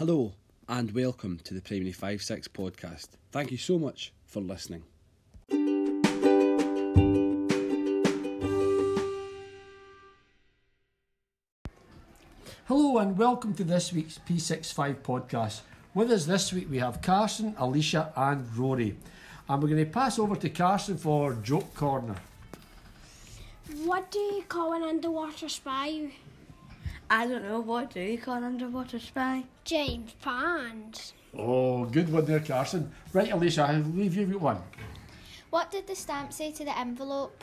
Hello and welcome to the Primary 5 6 podcast. Thank you so much for listening. Hello and welcome to this week's P65 podcast. With us this week we have Carson, Alicia, and Rory. And we're going to pass over to Carson for Joke Corner. What do you call an underwater spy? I don't know. What do you call an underwater spy? James Pond. Oh, good one there, Carson. Right, Alicia, I'll leave you with one. What did the stamp say to the envelope?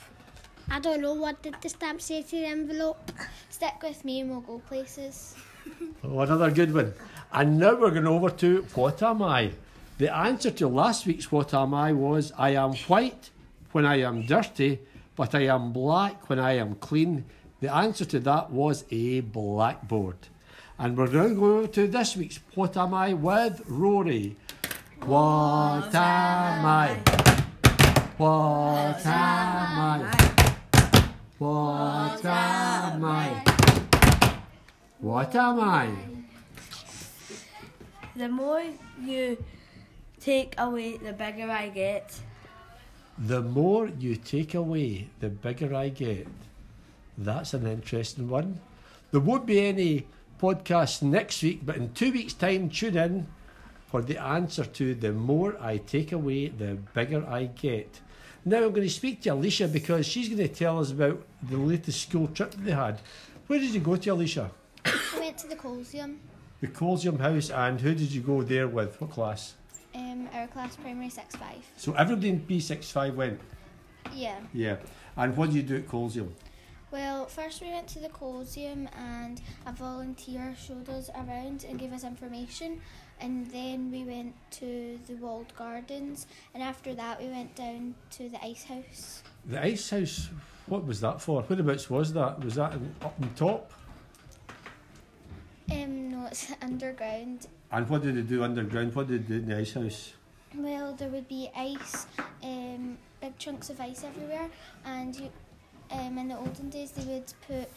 I don't know what did the stamp say to the envelope. Stick with me and we'll go places. Oh, another good one. And now we're going over to What Am I? The answer to last week's What Am I was I am white when I am dirty, but I am black when I am clean. The answer to that was a blackboard. And we're now going to over to this week's What Am I with Rory. What am I? What am I? What am I? What am I? The more you take away, the bigger I get. The more you take away, the bigger I get. That's an interesting one. There won't be any podcast next week, but in two weeks' time, tune in for the answer to the more I take away, the bigger I get. Now I'm going to speak to Alicia because she's going to tell us about the latest school trip that they had. Where did you go to, Alicia? I went to the Colzium, The Colzium House, and who did you go there with? What class? um, our class primary 6 5. So everybody in P six five went. Yeah. Yeah. And what did you do at Colzium? Well, first we went to the Colzium and a volunteer showed us around and gave us information. And then we went to the walled gardens. And after that, we went down to the ice house. The ice house, what was that for? Whereabouts was that? Was that up on top? Um, no, it's underground. And what did they do underground? What did they do in the ice house? Well, there would be ice, um, big chunks of ice everywhere, and you, um, in the olden days they would put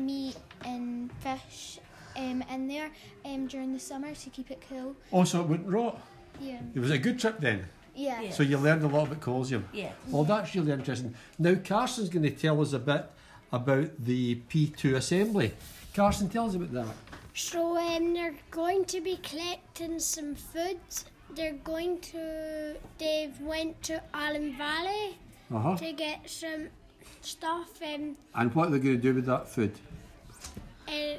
meat and fish um, in there um, during the summer to keep it cool. Oh, so it went rot. Yeah. It was a good trip then. Yeah. Yeah. So you learned a lot about Colzium. Yeah. Well, that's really interesting. Now, Carson's going to tell us a bit about the P2 assembly. Carson, tell us about that. So um, they're going to be collecting some food. They're going to. they've went to Allen Valley Uh huh. to get some stuff. Um, And what are they going to do with that food? and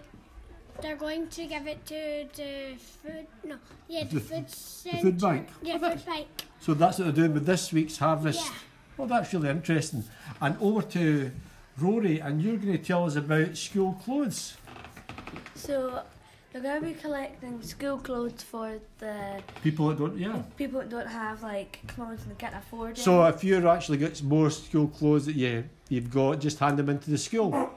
they're going to give it to the food. No, yeah, the, The- food. The food bank. Yeah, Oh, food bank. So that's what they're doing with this week's harvest. Yeah. Well, that's really interesting. And over to Rory, and you're going to tell us about school clothes. So they're going to be collecting school clothes for the People that don't, yeah. people that don't have like clothes and they can't afford it. So if you're actually got some more school clothes that you you've got, just hand them into the school.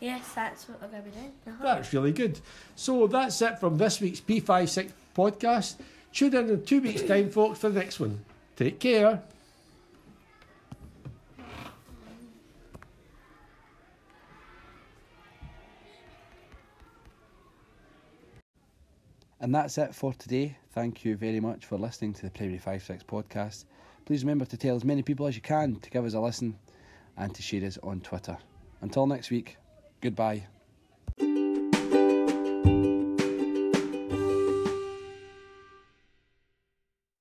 yes, that's what they're going to be doing. Uh-huh. That's really good. So that's it from this week's P56 podcast. Tune in in two weeks' time, folks, for the next one. Take care. And that's it for today. Thank you very much for listening to the Primary 5 6 podcast. Please remember to tell as many people as you can to give us a listen and to share us on Twitter. Until next week, goodbye.